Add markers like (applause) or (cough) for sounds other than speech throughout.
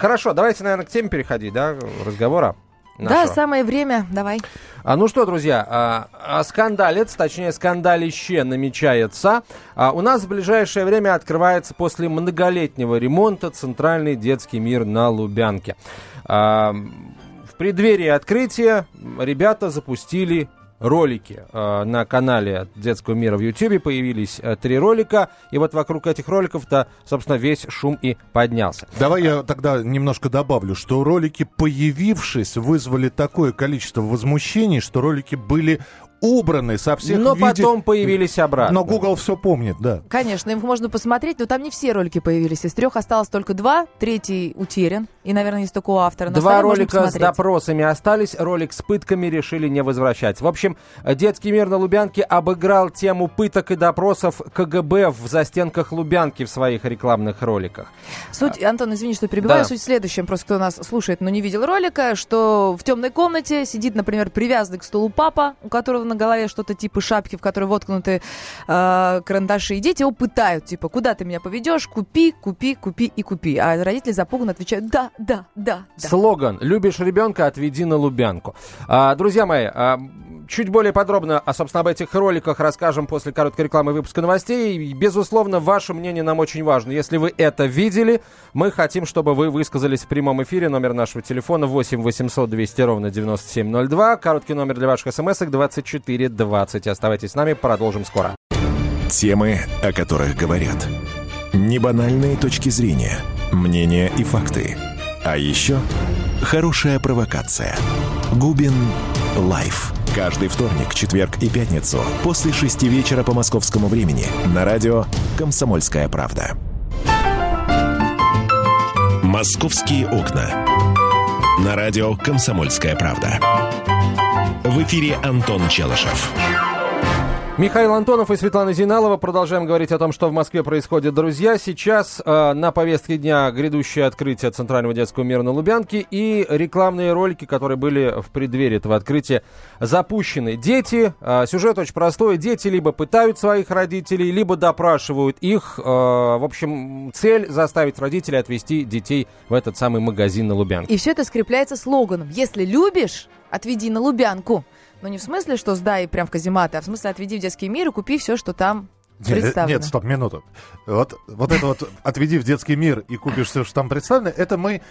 Хорошо, давайте, наверное, к теме переходить, да, разговора. Да, самое время, давай. А, ну что, друзья, а, а, скандалец, точнее скандалище намечается. А, у нас в ближайшее время открывается после многолетнего ремонта центральный детский мир на Лубянке. А, в преддверии открытия ребята запустили ролики э, на канале Детского мира в YouTube. Появились э, три ролика. И вот вокруг этих роликов-то, собственно, весь шум и поднялся. Давай я тогда немножко добавлю, что ролики, появившись, вызвали такое количество возмущений, что ролики были убраны со всех Но виде... потом появились обратно. Но Google все помнит, да. Конечно, их можно посмотреть, но там не все ролики появились. Из трех осталось только два, третий утерян. И, наверное, есть только у автора. Но Два ролика с допросами остались, ролик с пытками решили не возвращать. В общем, детский мир на Лубянке обыграл тему пыток и допросов КГБ в застенках Лубянки в своих рекламных роликах. Суть, Антон, извини, что перебиваю, да. суть в следующем, просто кто нас слушает, но не видел ролика, что в темной комнате сидит, например, привязанный к столу папа, у которого на голове что-то типа шапки, в которой воткнуты э, карандаши, и дети его пытают, типа, куда ты меня поведешь, купи, купи, купи и купи. А родители запуганно отвечают, да, да, да, да. Слоган «Любишь ребенка, отведи на Лубянку». А, друзья мои, а, чуть более подробно, а, собственно, об этих роликах расскажем после короткой рекламы выпуска новостей. Безусловно, ваше мнение нам очень важно. Если вы это видели, мы хотим, чтобы вы высказались в прямом эфире. Номер нашего телефона 8 800 200 ровно 9702. Короткий номер для ваших смс 2420. Оставайтесь с нами, продолжим скоро. Темы, о которых говорят. Небанальные точки зрения, мнения и факты. А еще хорошая провокация. Губин Live. Каждый вторник, четверг и пятницу после шести вечера по московскому времени на радио «Комсомольская правда». «Московские окна». На радио «Комсомольская правда». В эфире Антон Челышев. Михаил Антонов и Светлана Зиналова. Продолжаем говорить о том, что в Москве происходит, друзья. Сейчас э, на повестке дня грядущее открытие Центрального детского мира на Лубянке и рекламные ролики, которые были в преддверии этого открытия запущены. Дети, э, сюжет очень простой. Дети либо пытают своих родителей, либо допрашивают их. Э, в общем, цель заставить родителей отвезти детей в этот самый магазин на Лубянке. И все это скрепляется слоганом «Если любишь, отведи на Лубянку». Но не в смысле, что сдай прям в казематы, а в смысле отведи в детский мир и купи все, что там представлено. Нет, стоп, минуту. Вот, вот это вот отведи в детский мир и купишь все, что там представлено, это мы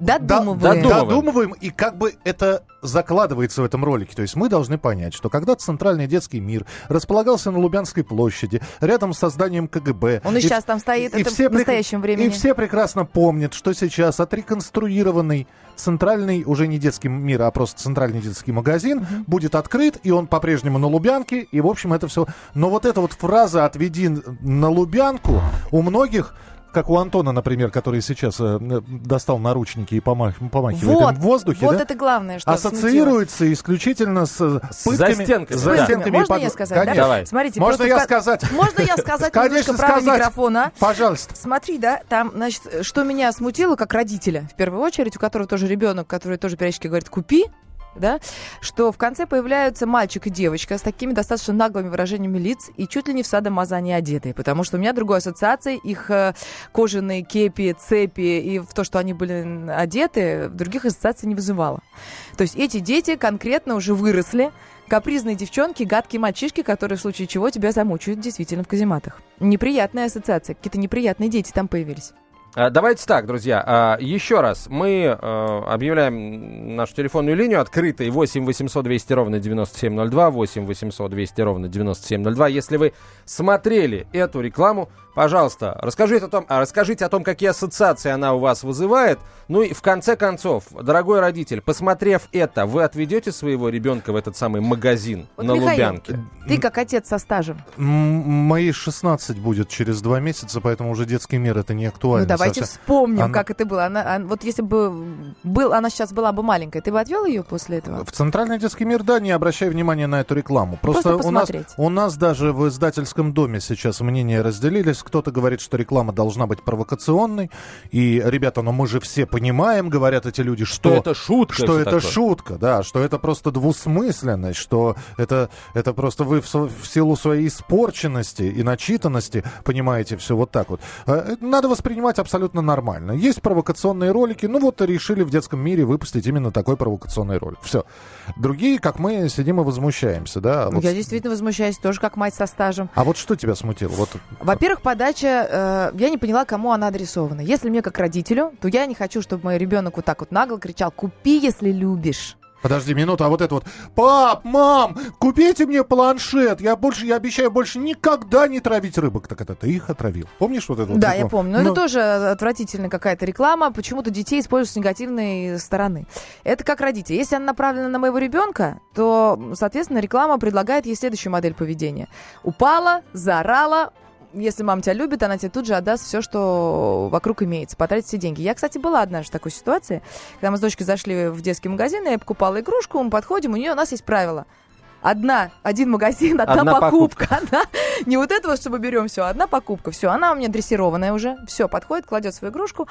Додумываем. Додумываем. Додумываем, и как бы это закладывается в этом ролике. То есть мы должны понять, что когда Центральный детский мир располагался на Лубянской площади, рядом с созданием КГБ... Он и, и сейчас там стоит, и это все в настоящем времени. И все прекрасно помнят, что сейчас отреконструированный центральный, уже не детский мир, а просто центральный детский магазин угу. будет открыт, и он по-прежнему на Лубянке, и, в общем, это все... Но вот эта вот фраза «отведи на Лубянку» у многих как у Антона, например, который сейчас э, достал наручники и помах, помахивает вот, им в воздухе, вот да? это главное, что ассоциируется смутило. исключительно с, э, пытками, застенками. С застенками. Да. Можно под... я сказать? Конечно. Да? Давай. Смотрите, можно я сказать? Можно я сказать немножко право микрофона? Пожалуйста. Смотри, да, там, значит, что меня смутило как родителя, в первую очередь, у которого тоже ребенок, который тоже периодически говорит, купи, да, что в конце появляются мальчик и девочка с такими достаточно наглыми выражениями лиц и чуть ли не в садомазане одетые, потому что у меня другой ассоциации, их э, кожаные кепи, цепи и в то, что они были одеты, других ассоциаций не вызывало. То есть эти дети конкретно уже выросли, капризные девчонки, гадкие мальчишки, которые в случае чего тебя замучают действительно в казематах. Неприятная ассоциация, какие-то неприятные дети там появились. А, давайте так, друзья, а, еще раз. Мы э, объявляем нашу телефонную линию открытой 8 800 200 ровно 9702, 8 800 200 ровно 9702. Если вы смотрели эту рекламу, Пожалуйста, расскажите о, том, а, расскажите о том, какие ассоциации она у вас вызывает. Ну и в конце концов, дорогой родитель, посмотрев это, вы отведете своего ребенка в этот самый магазин вот, на Михаил, Лубянке? Ты как отец со стажем. Мои 16 будет через два месяца, поэтому уже детский мир это не актуально. Ну давайте совсем. вспомним, она... как это было. Она, она, вот если бы был, она сейчас была бы маленькая, ты бы отвел ее после этого? В центральный детский мир, да, не обращай внимания на эту рекламу. Просто, Просто у, нас, у нас даже в издательском доме сейчас мнения разделились кто-то говорит, что реклама должна быть провокационной. И, ребята, ну мы же все понимаем, говорят эти люди, что... Что это шутка. Что это такое. шутка, да, что это просто двусмысленность, что это, это просто вы в, в силу своей испорченности и начитанности понимаете все вот так вот. Э, надо воспринимать абсолютно абсолютно нормально. Есть провокационные ролики, ну вот решили в детском мире выпустить именно такой провокационный ролик. Все. Другие, как мы, сидим и возмущаемся, да? Вот... Я действительно возмущаюсь, тоже как мать со стажем. А вот что тебя смутило? Вот... Во-первых, подача, э, я не поняла, кому она адресована. Если мне как родителю, то я не хочу, чтобы мой ребенок вот так вот нагло кричал «Купи, если любишь». Подожди минуту, а вот это вот, пап, мам, купите мне планшет, я больше, я обещаю больше никогда не травить рыбок. Так это ты их отравил. Помнишь вот это? Да, вот я помню. Но, Но это тоже отвратительная какая-то реклама. Почему-то детей используют с негативной стороны. Это как родители. Если она направлена на моего ребенка, то, соответственно, реклама предлагает ей следующую модель поведения. Упала, заорала, если мама тебя любит, она тебе тут же отдаст все, что вокруг имеется, потратит все деньги. Я, кстати, была однажды в такой ситуации, когда мы с дочкой зашли в детский магазин, я покупала игрушку, мы подходим, у нее у нас есть правило. Одна, один магазин, одна, одна покупка. покупка. (laughs) Одна, не вот это вот, чтобы берем все, одна покупка. Все, она у меня дрессированная уже. Все, подходит, кладет свою игрушку.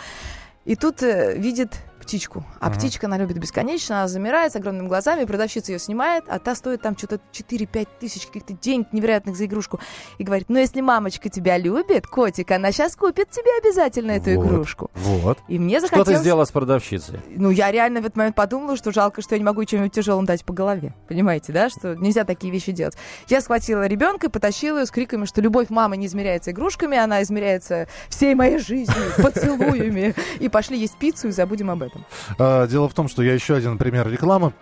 И тут э, видит птичку. А uh-huh. птичка, она любит бесконечно, она замирает с огромными глазами, продавщица ее снимает, а та стоит там что-то 4-5 тысяч каких-то денег невероятных за игрушку. И говорит, ну если мамочка тебя любит, котик, она сейчас купит тебе обязательно эту вот, игрушку. Вот. И мне захотелось... Что ты сделала с продавщицей? Ну, я реально в этот момент подумала, что жалко, что я не могу чем-нибудь тяжелым дать по голове. Понимаете, да, что нельзя такие вещи делать. Я схватила ребенка и потащила ее с криками, что любовь мамы не измеряется игрушками, она измеряется всей моей жизнью, поцелуями. И пошли есть пиццу и забудем об этом дело в том, что я еще один пример рекламы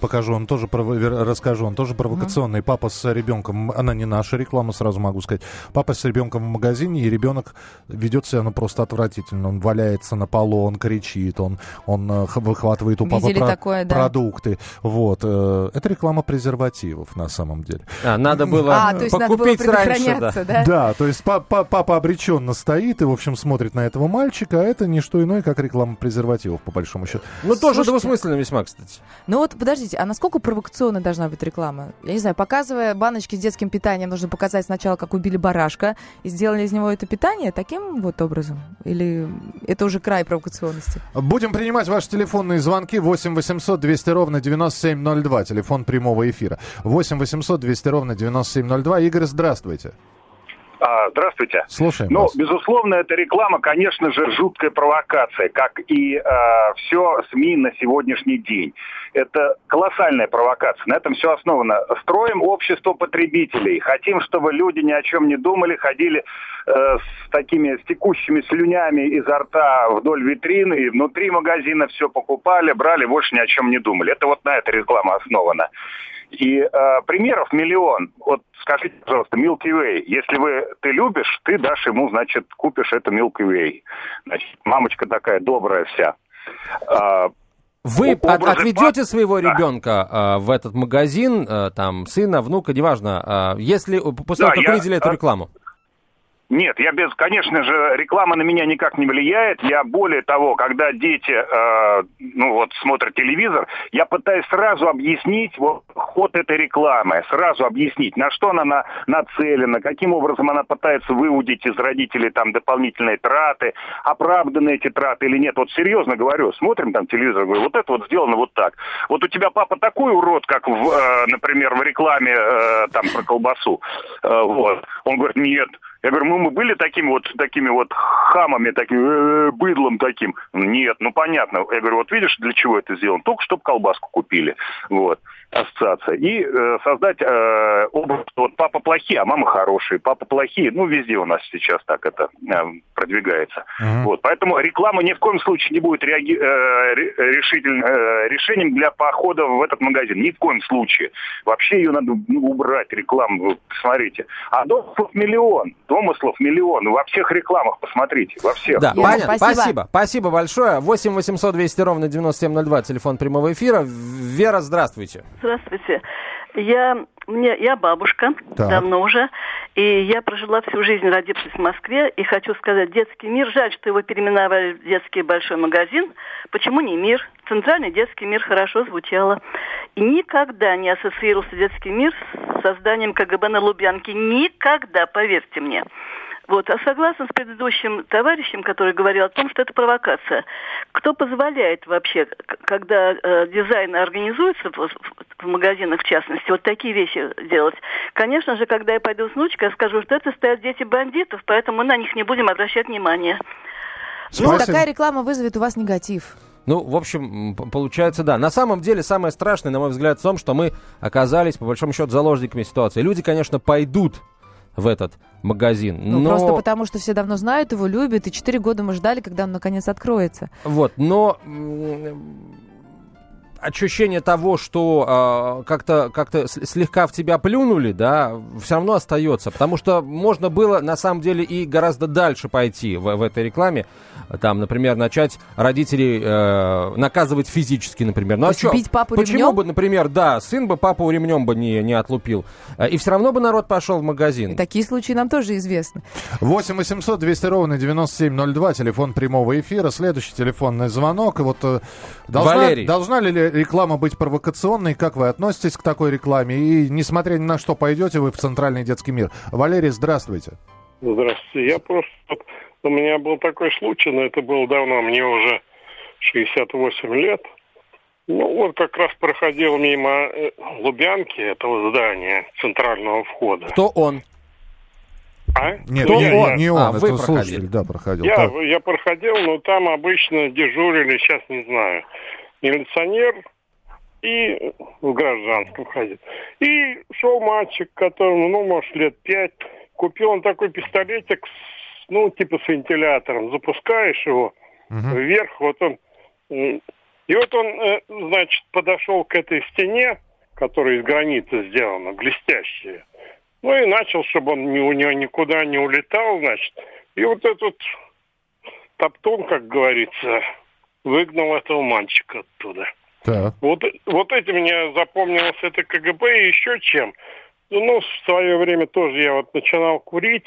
покажу, он тоже расскажу, он тоже провокационный. Mm-hmm. Папа с ребенком, она не наша реклама, сразу могу сказать. Папа с ребенком в магазине, и ребенок ведет себя ну, просто отвратительно. Он валяется на полу, он кричит, он, он э, выхватывает у папы про- такое, да. продукты. Вот. Э, это реклама презервативов на самом деле. А, надо было а, то есть покупить надо было раньше. Да. да? да, то есть папа, папа обреченно стоит и, в общем, смотрит на этого мальчика, а это не что иное, как реклама презервативов, по большому счету. Ну, тоже Слушайте, двусмысленно весьма, кстати. Ну вот, подождите, а насколько провокационной должна быть реклама? Я не знаю, показывая баночки с детским питанием, нужно показать сначала, как убили барашка, и сделали из него это питание таким вот образом? Или это уже край провокационности? Будем принимать ваши телефонные звонки 8 800 200 ровно 9702, телефон прямого эфира. 8 800 200 ровно 9702. Игорь, здравствуйте. А, здравствуйте. Слушаем Ну, вас. безусловно, эта реклама, конечно же, жуткая провокация, как и а, все СМИ на сегодняшний день. Это колоссальная провокация. На этом все основано. Строим общество потребителей. Хотим, чтобы люди ни о чем не думали, ходили э, с такими с текущими слюнями изо рта вдоль витрины, и внутри магазина все покупали, брали, больше ни о чем не думали. Это вот на этой реклама основана. И э, примеров миллион. Вот скажите, пожалуйста, Milky Way. Если вы, ты любишь, ты дашь ему, значит, купишь это Milky Way. Значит, мамочка такая добрая вся. Э, вы от, отведете пап... своего да. ребенка э, в этот магазин, э, там, сына, внука, неважно, э, если после да, того, как я, видели эту рекламу? Нет, я без, конечно же, реклама на меня никак не влияет. Я более того, когда дети, э, ну вот, смотрят телевизор, я пытаюсь сразу объяснить вот ход этой рекламы, сразу объяснить, на что она на, нацелена, каким образом она пытается выудить из родителей там дополнительные траты, оправданы эти траты или нет. Вот серьезно говорю, смотрим там телевизор, говорю, вот это вот сделано вот так. Вот у тебя папа такой урод, как, в, э, например, в рекламе э, там про колбасу. Э, вот. Он говорит, нет, я говорю, мы, мы были такими вот, такими вот хамами, таким э, быдлом таким. Нет, ну понятно. Я говорю, вот видишь, для чего это сделано? Только чтобы колбаску купили. Вот ассоциация. И э, создать э, образ, вот папа плохие, а мама хорошие, папа плохие, ну, везде у нас сейчас так это э, продвигается. Uh-huh. Вот, поэтому реклама ни в коем случае не будет реаги- э, решитель, э, решением для похода в этот магазин, ни в коем случае. Вообще ее надо ну, убрать, рекламу, посмотрите. А домыслов миллион, домыслов миллион, во всех рекламах посмотрите, во всех. Да, понятно, спасибо. спасибо. Спасибо большое. 8 800 200 ровно 9702, телефон прямого эфира. Вера, здравствуйте. Здравствуйте. Я, мне, я бабушка, так. давно уже, и я прожила всю жизнь, родившись в Москве, и хочу сказать, детский мир, жаль, что его переименовали в детский большой магазин. Почему не мир? Центральный детский мир хорошо звучало. И никогда не ассоциировался детский мир с созданием КГБ на Лубянке. Никогда, поверьте мне. Вот. А согласно с предыдущим товарищем, который говорил о том, что это провокация, кто позволяет вообще, когда э, дизайн организуется в, в магазинах в частности, вот такие вещи делать? Конечно же, когда я пойду с внучкой, я скажу, что это стоят дети бандитов, поэтому мы на них не будем обращать внимания. Ну, такая реклама вызовет у вас негатив. Ну, в общем, получается, да. На самом деле, самое страшное, на мой взгляд, в том, что мы оказались, по большому счету, заложниками ситуации. Люди, конечно, пойдут в этот магазин. Ну, но... просто потому, что все давно знают его, любят, и четыре года мы ждали, когда он наконец откроется. Вот, но ощущение того, что э, как-то как слегка в тебя плюнули, да, все равно остается. Потому что можно было, на самом деле, и гораздо дальше пойти в, в этой рекламе. Там, например, начать родителей э, наказывать физически, например. Ну, а что? Бить папу Почему ремнем? бы, например, да, сын бы папу ремнем бы не, не отлупил. Э, и все равно бы народ пошел в магазин. И такие случаи нам тоже известны. 8 800 200 ровно 9702, телефон прямого эфира. Следующий телефонный звонок. И вот э, должна, Валерий. должна ли реклама быть провокационной? Как вы относитесь к такой рекламе? И несмотря ни на что, пойдете вы в Центральный детский мир? Валерий, здравствуйте. Здравствуйте. Я просто у меня был такой случай, но это было давно, мне уже 68 лет. Ну, вот как раз проходил мимо э, Лубянки, этого здания, центрального входа. Кто он? А? Нет, Кто не, он? не он, а, это вы слушатель, да, проходил. Я, я проходил, но там обычно дежурили, сейчас не знаю, милиционер и в гражданском ходит. И шел мальчик, которому, ну, может, лет пять, купил он такой пистолетик с ну, типа с вентилятором, запускаешь его угу. вверх, вот он... И вот он, э, значит, подошел к этой стене, которая из границы сделана, блестящая. Ну и начал, чтобы он у него никуда не улетал, значит. И вот этот топтун, как говорится, выгнал этого мальчика оттуда. Так. Вот, вот этим мне запомнилось это КГБ и еще чем. Ну, в свое время тоже я вот начинал курить.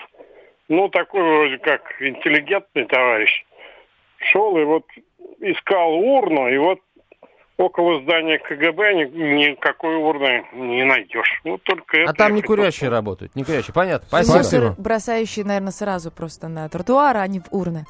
Ну, такой вроде как интеллигентный товарищ. Шел и вот искал урну, и вот около здания КГБ никакой урны не найдешь. Ну, только а там не курящие работают, не курящие. Понятно, спасибо. Мусор бросающие, наверное, сразу просто на тротуар, а не в урны.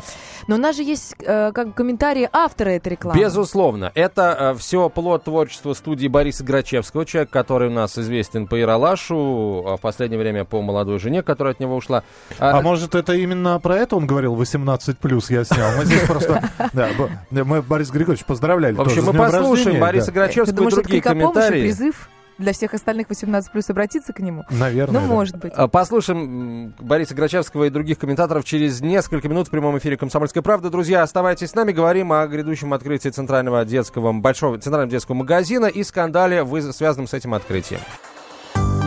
Но у нас же есть э, как комментарии автора этой рекламы. Безусловно. Это э, все плод творчества студии Бориса Грачевского, человек, который у нас известен по Иралашу, а в последнее время по молодой жене, которая от него ушла. А, а может, это именно про это он говорил, 18+, я снял. Мы здесь просто... (laughs) Да, мы Борис Григорьевич поздравляли. В общем, мы послушаем послушаем Бориса да. Грачевского и другие комментарии. призыв? для всех остальных 18 плюс обратиться к нему? Наверное. Ну, да. может быть. А, послушаем Бориса Грачевского и других комментаторов через несколько минут в прямом эфире «Комсомольской правды». Друзья, оставайтесь с нами. Говорим о грядущем открытии центрального детского, большого центрального детского магазина и скандале, связанном с этим открытием.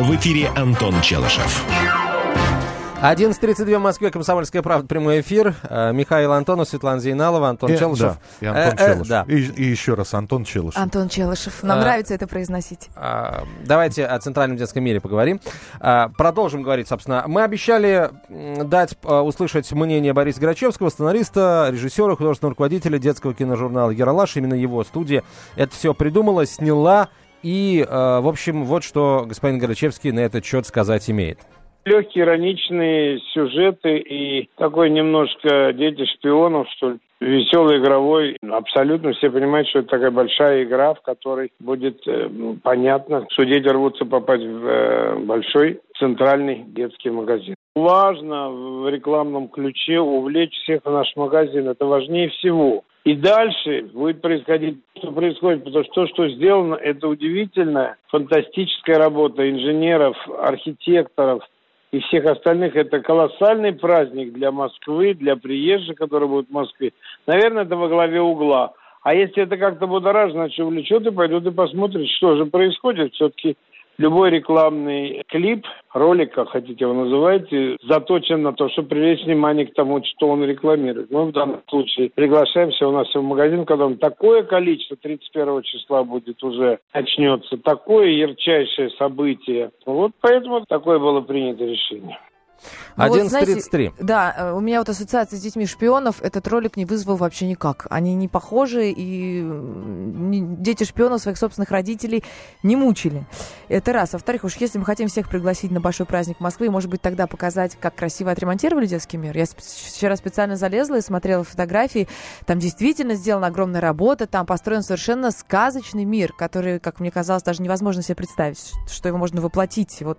В эфире Антон Челышев. 11.32 в Москве, Комсомольская правда, прямой эфир. Э, Михаил Антонов, Светлана Зейналова, Антон и, Челышев. Да, и Антон э, Челышев. Э, да. и, и еще раз Антон Челышев. Антон Челышев. Нам а, нравится это произносить. А, давайте о Центральном детском мире поговорим. А, продолжим говорить, собственно. Мы обещали дать а, услышать мнение Бориса Грачевского, сценариста, режиссера, художественного руководителя детского киножурнала «Ералаш». Именно его студия это все придумала, сняла. И, э, в общем, вот что господин Горячевский на этот счет сказать имеет. Легкие ироничные сюжеты и такой немножко дети шпионов, что ли, веселый игровой. Абсолютно все понимают, что это такая большая игра, в которой будет э, понятно, что дети рвутся попасть в э, большой центральный детский магазин. Важно в рекламном ключе увлечь всех в наш магазин. Это важнее всего. И дальше будет происходить что происходит, потому что то, что сделано, это удивительная, фантастическая работа инженеров, архитекторов и всех остальных. Это колоссальный праздник для Москвы, для приезжих, которые будут в Москве. Наверное, это во главе угла. А если это как-то будоражит, значит, увлечет и пойдут и посмотрят, что же происходит. Все-таки любой рекламный клип, ролик, как хотите его называйте, заточен на то, чтобы привлечь внимание к тому, что он рекламирует. Мы в данном случае приглашаемся у нас в магазин, когда такое количество, 31 числа будет уже, начнется, такое ярчайшее событие. Вот поэтому такое было принято решение. 11.33. Вот, да, э, у меня вот ассоциация с детьми шпионов этот ролик не вызвал вообще никак. Они не похожи, и дети шпионов своих собственных родителей не мучили. Это раз. Во-вторых, уж если мы хотим всех пригласить на большой праздник Москвы, может быть, тогда показать, как красиво отремонтировали детский мир. Я вчера специально залезла и смотрела фотографии. Там действительно сделана огромная работа, там построен совершенно сказочный мир, который, как мне казалось, даже невозможно себе представить, что его можно воплотить вот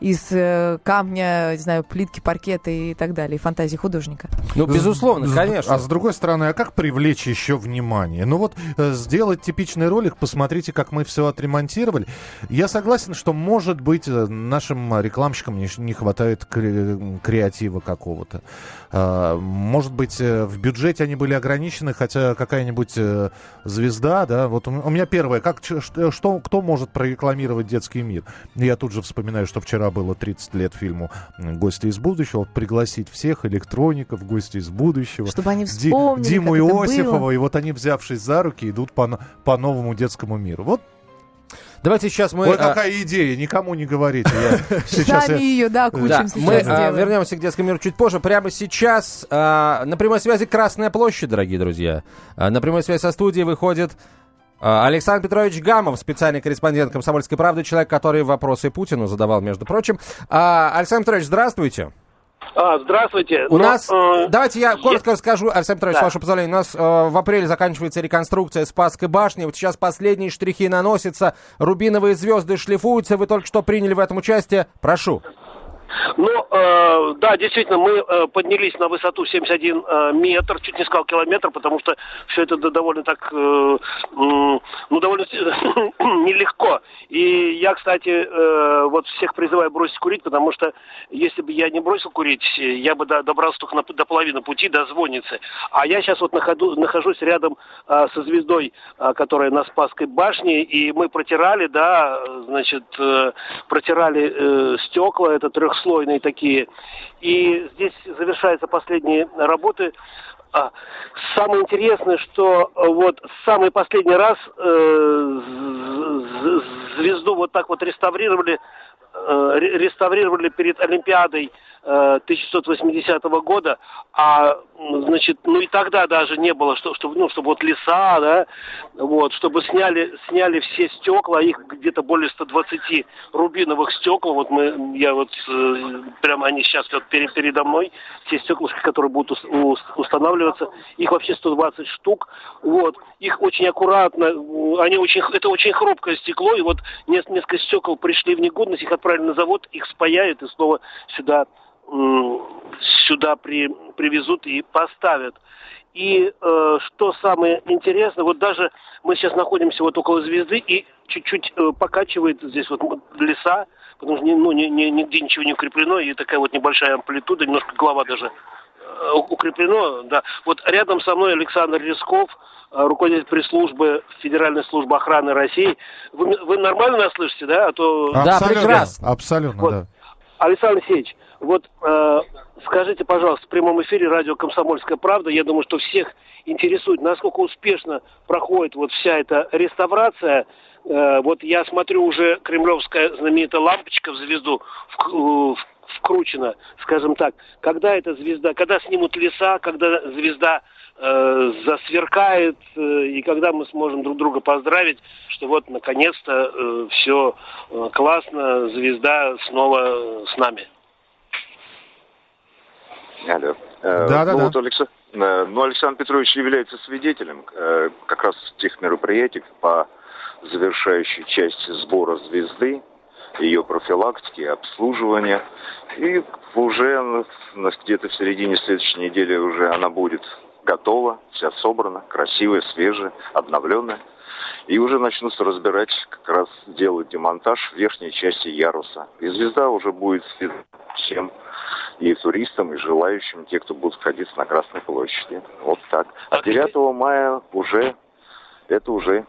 из э, камня, не знаю, плитки, паркета и так далее, фантазии художника. Ну, безусловно, конечно. А с другой стороны, а как привлечь еще внимание? Ну вот э, сделать типичный ролик, посмотрите, как мы все отремонтировали. Я согласен, что, может быть, э, нашим рекламщикам не, не хватает кре- креатива какого-то. А, может быть, в бюджете они были ограничены, хотя какая-нибудь звезда, да, вот у меня первое, как, что, кто может прорекламировать детский мир? Я тут же вспоминаю, что вчера было 30 лет фильму «Гости из будущего», пригласить всех электроников, гости из будущего. Чтобы они вспомнили, Ди, Диму Иосифова, и вот они, взявшись за руки, идут по, по новому детскому миру. Вот Давайте сейчас мы... Ой, какая а... идея, никому не говорите. Я (laughs) (laughs) сейчас Сами я... ее, да, кучим да, Мы а, вернемся к детскому миру чуть позже. Прямо сейчас а, на прямой связи Красная площадь, дорогие друзья. А, на прямой связи со студией выходит а, Александр Петрович Гамов, специальный корреспондент «Комсомольской правды», человек, который вопросы Путину задавал, между прочим. А, Александр Петрович, здравствуйте. А, здравствуйте. У Но, нас, э, давайте я коротко я... скажу, Александр Петрович, да. с вашего позволения, у нас э, в апреле заканчивается реконструкция Спасской башни, вот сейчас последние штрихи наносятся, рубиновые звезды шлифуются, вы только что приняли в этом участие, прошу. Ну, э, да, действительно, мы э, поднялись на высоту 71 э, метр, чуть не сказал километр, потому что все это довольно так, э, э, ну, довольно (coughs) нелегко. И я, кстати, э, вот всех призываю бросить курить, потому что если бы я не бросил курить, я бы до, добрался только на, до половины пути, до звонницы. А я сейчас вот находу, нахожусь рядом э, со звездой, э, которая на Спасской башне, и мы протирали, да, значит, э, протирали э, стекла, это трех трехслойные такие. И здесь завершаются последние работы. А, самое интересное, что вот самый последний раз э, звезду вот так вот реставрировали, э, реставрировали перед Олимпиадой 1680 года, а значит, ну и тогда даже не было, что, чтобы, ну, чтобы вот леса, да, вот, чтобы сняли, сняли все стекла, их где-то более 120 рубиновых стекол, вот мы, я вот, э, прямо они сейчас вот перед, передо мной, все стеклышки, которые будут устанавливаться, их вообще 120 штук, вот, их очень аккуратно, они очень, это очень хрупкое стекло, и вот несколько стекол пришли в негодность, их отправили на завод, их спаяют и снова сюда сюда при, привезут и поставят. И э, что самое интересное, вот даже мы сейчас находимся вот около звезды и чуть-чуть э, покачивает здесь вот леса, потому что ну, ни, ни, нигде ничего не укреплено, и такая вот небольшая амплитуда, немножко голова даже э, укреплено, да. Вот рядом со мной Александр Рисков, э, руководитель пресс-службы Федеральной службы охраны России. Вы, вы нормально нас слышите, да? А то... Да, прекрасно. Абсолютно, вот. да. Александр Алексеевич, вот э, скажите, пожалуйста, в прямом эфире радио «Комсомольская правда», я думаю, что всех интересует, насколько успешно проходит вот вся эта реставрация. Э, вот я смотрю уже кремлевская знаменитая лампочка в звезду в, в, вкручена, скажем так. Когда эта звезда, когда снимут леса, когда звезда э, засверкает, э, и когда мы сможем друг друга поздравить, что вот наконец-то э, все э, классно, звезда снова с нами. Алло. Э, да, да, ну, да. Вот Алекс... Э, ну, Александр Петрович является свидетелем э, как раз тех мероприятий по завершающей части сбора звезды, ее профилактики, обслуживания. И уже где-то в середине следующей недели уже она будет готова, вся собрана, красивая, свежая, обновленная. И уже начнутся разбирать, как раз делать демонтаж верхней части яруса. И звезда уже будет всем и туристам, и желающим, те, кто будут ходить на Красной площади. Вот так. А 9 мая уже, это уже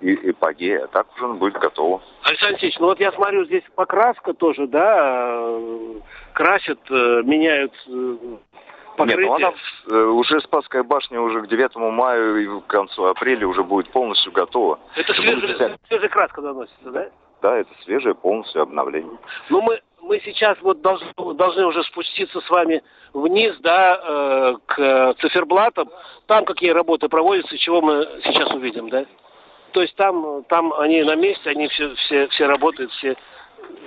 и эпогея, а так уже будет готово. Александр Алексеевич, ну вот я смотрю, здесь покраска тоже, да, э, красят, э, меняют э, покрытие? Нет, ну она уже Спасская башня уже к 9 мая и к концу апреля уже будет полностью готова. Это свежая, свежая краска наносится, да? Да, это свежее полностью обновление. Ну, мы, мы сейчас вот должны, должны уже спуститься с вами вниз, да, э, к циферблатам. Там какие работы проводятся, чего мы сейчас увидим, да? То есть там, там они на месте, они все, все, все работают, все,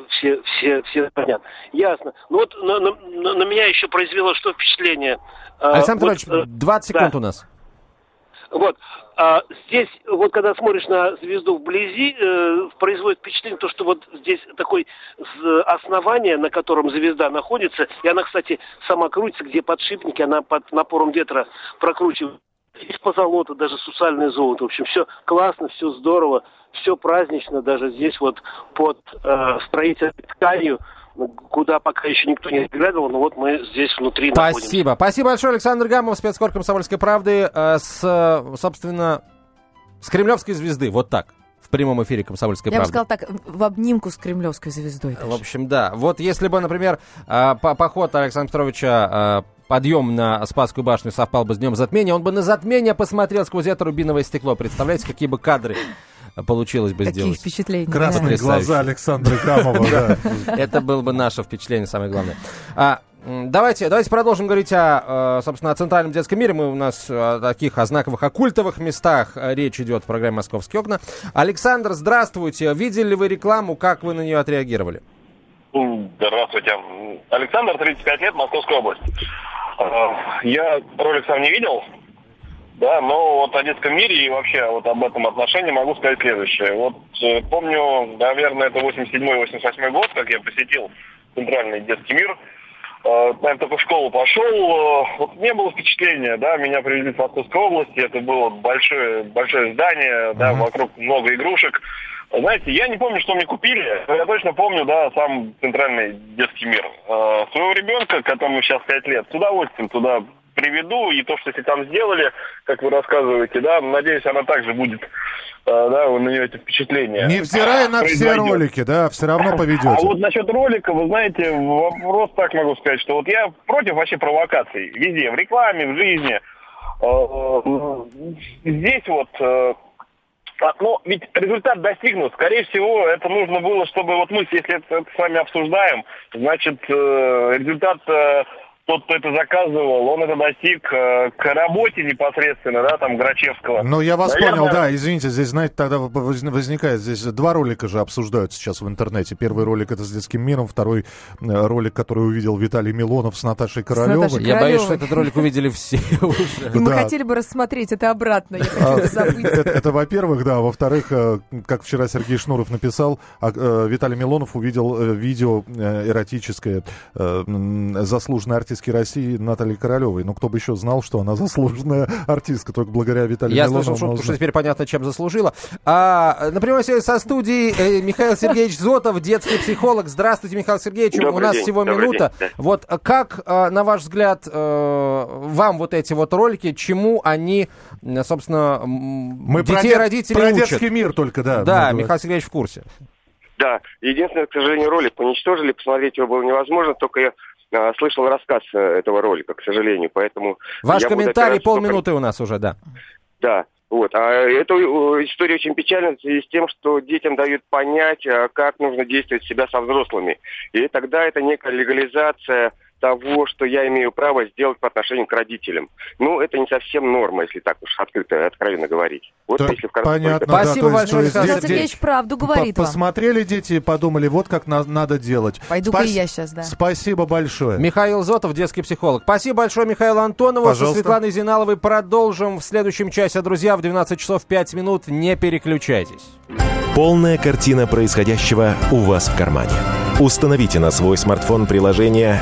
все, все, все понятно. Ясно. Ну вот на, на, на меня еще произвело что впечатление. А, Александр вот, Петрович, 20 э, секунд да. у нас. Вот. А здесь, вот когда смотришь на звезду вблизи, э, производит впечатление то, что вот здесь такое основание, на котором звезда находится, и она, кстати, сама крутится, где подшипники, она под напором ветра прокручивает. Здесь позолота, даже сусальное золото. В общем, все классно, все здорово, все празднично, даже здесь вот под э, строительной тканью куда пока еще никто не заглядывал, но вот мы здесь внутри Спасибо. Находимся. Спасибо большое, Александр Гамов, спецкор «Комсомольской правды» э, с, собственно, с кремлевской звезды. Вот так в прямом эфире «Комсомольской Я правды». Я бы сказал так, в обнимку с кремлевской звездой. Даже. В общем, да. Вот если бы, например, э, поход Александра Петровича э, подъем на Спасскую башню совпал бы с днем затмения, он бы на затмение посмотрел сквозь это рубиновое стекло. Представляете, какие бы кадры получилось бы Какие сделать. впечатления. Красные глаза Александра Камова. (laughs) Это было бы наше впечатление, самое главное. А, Давайте, давайте продолжим говорить о, э, собственно, о центральном детском мире. Мы у нас о таких о знаковых, о культовых местах э, речь идет в программе «Московские окна». Александр, здравствуйте. Видели ли вы рекламу? Как вы на нее отреагировали? Здравствуйте. Александр, 35 лет, Московская область. Э, я ролик сам не видел, да, но вот о детском мире и вообще вот об этом отношении могу сказать следующее. Вот э, помню, наверное, это 87-88 год, как я посетил Центральный детский мир. Э, наверное, только в школу пошел. Э, вот не было впечатления, да, меня привезли в Московской области. Это было большое, большое здание, да, вокруг много игрушек. Знаете, я не помню, что мне купили, но я точно помню, да, сам центральный детский мир. Э, своего ребенка, которому сейчас 5 лет, с удовольствием туда приведу, и то, что там сделали, как вы рассказываете, да, надеюсь, она также будет, э, да, на нее эти впечатления. Невзирая на все ролики, да, все равно поведете. А вот насчет ролика, вы знаете, вопрос так могу сказать, что вот я против вообще провокаций везде, в рекламе, в жизни. Э, здесь вот э, а, но ведь результат достигнут. Скорее всего, это нужно было, чтобы вот мы, если это с вами обсуждаем, значит, результат тот, кто это заказывал, он это достиг э, к работе непосредственно, да, там, Грачевского. Ну, я вас Наверное... понял, да, извините, здесь, знаете, тогда возникает, здесь два ролика же обсуждают сейчас в интернете. Первый ролик это с детским миром, второй э, ролик, который увидел Виталий Милонов с Наташей Королевой. С Наташей я боюсь, что этот ролик увидели все (laughs) уже. Мы хотели бы рассмотреть это обратно, я хочу это забыть. Это, во-первых, да, во-вторых, э, как вчера Сергей Шнуров написал, а, Виталий Милонов увидел видео эротическое, заслуженный артист артистки России Натальи Королевой. Ну, кто бы еще знал, что она (laughs) заслуженная артистка, только благодаря Виталию Я слышал шутку, что теперь понятно, чем заслужила. А, например, со студией э, Михаил Сергеевич Зотов, детский психолог. Здравствуйте, Михаил Сергеевич. Добрый У нас день, всего минута. День, да. Вот как, э, на ваш взгляд, э, вам вот эти вот ролики, чему они, собственно, Мы детей и родителей про учат? детский мир только, да. Да, Михаил Сергеевич в курсе. Да, единственное, к сожалению, ролик уничтожили, посмотреть его было невозможно, только я а, слышал рассказ э, этого ролика, к сожалению, поэтому... Ваш комментарий полминуты у нас уже, да. Да, вот. А эта история очень печальна в связи с тем, что детям дают понять, а, как нужно действовать себя со взрослыми. И тогда это некая легализация того, что я имею право сделать по отношению к родителям. Ну, это не совсем норма, если так уж открыто и откровенно говорить. Вот то, если в Понятно, да, Спасибо большое, Александр Сергеевич правду говорит по Посмотрели дети и подумали, вот как на надо делать. Пойду-ка Спас... я сейчас, да. Спасибо большое. Михаил Зотов, детский психолог. Спасибо большое Михаилу Антонову. Пожалуйста. Со Светланой Зиналовой продолжим в следующем часе. Друзья, в 12 часов 5 минут. Не переключайтесь. Полная картина происходящего у вас в кармане. Установите на свой смартфон приложение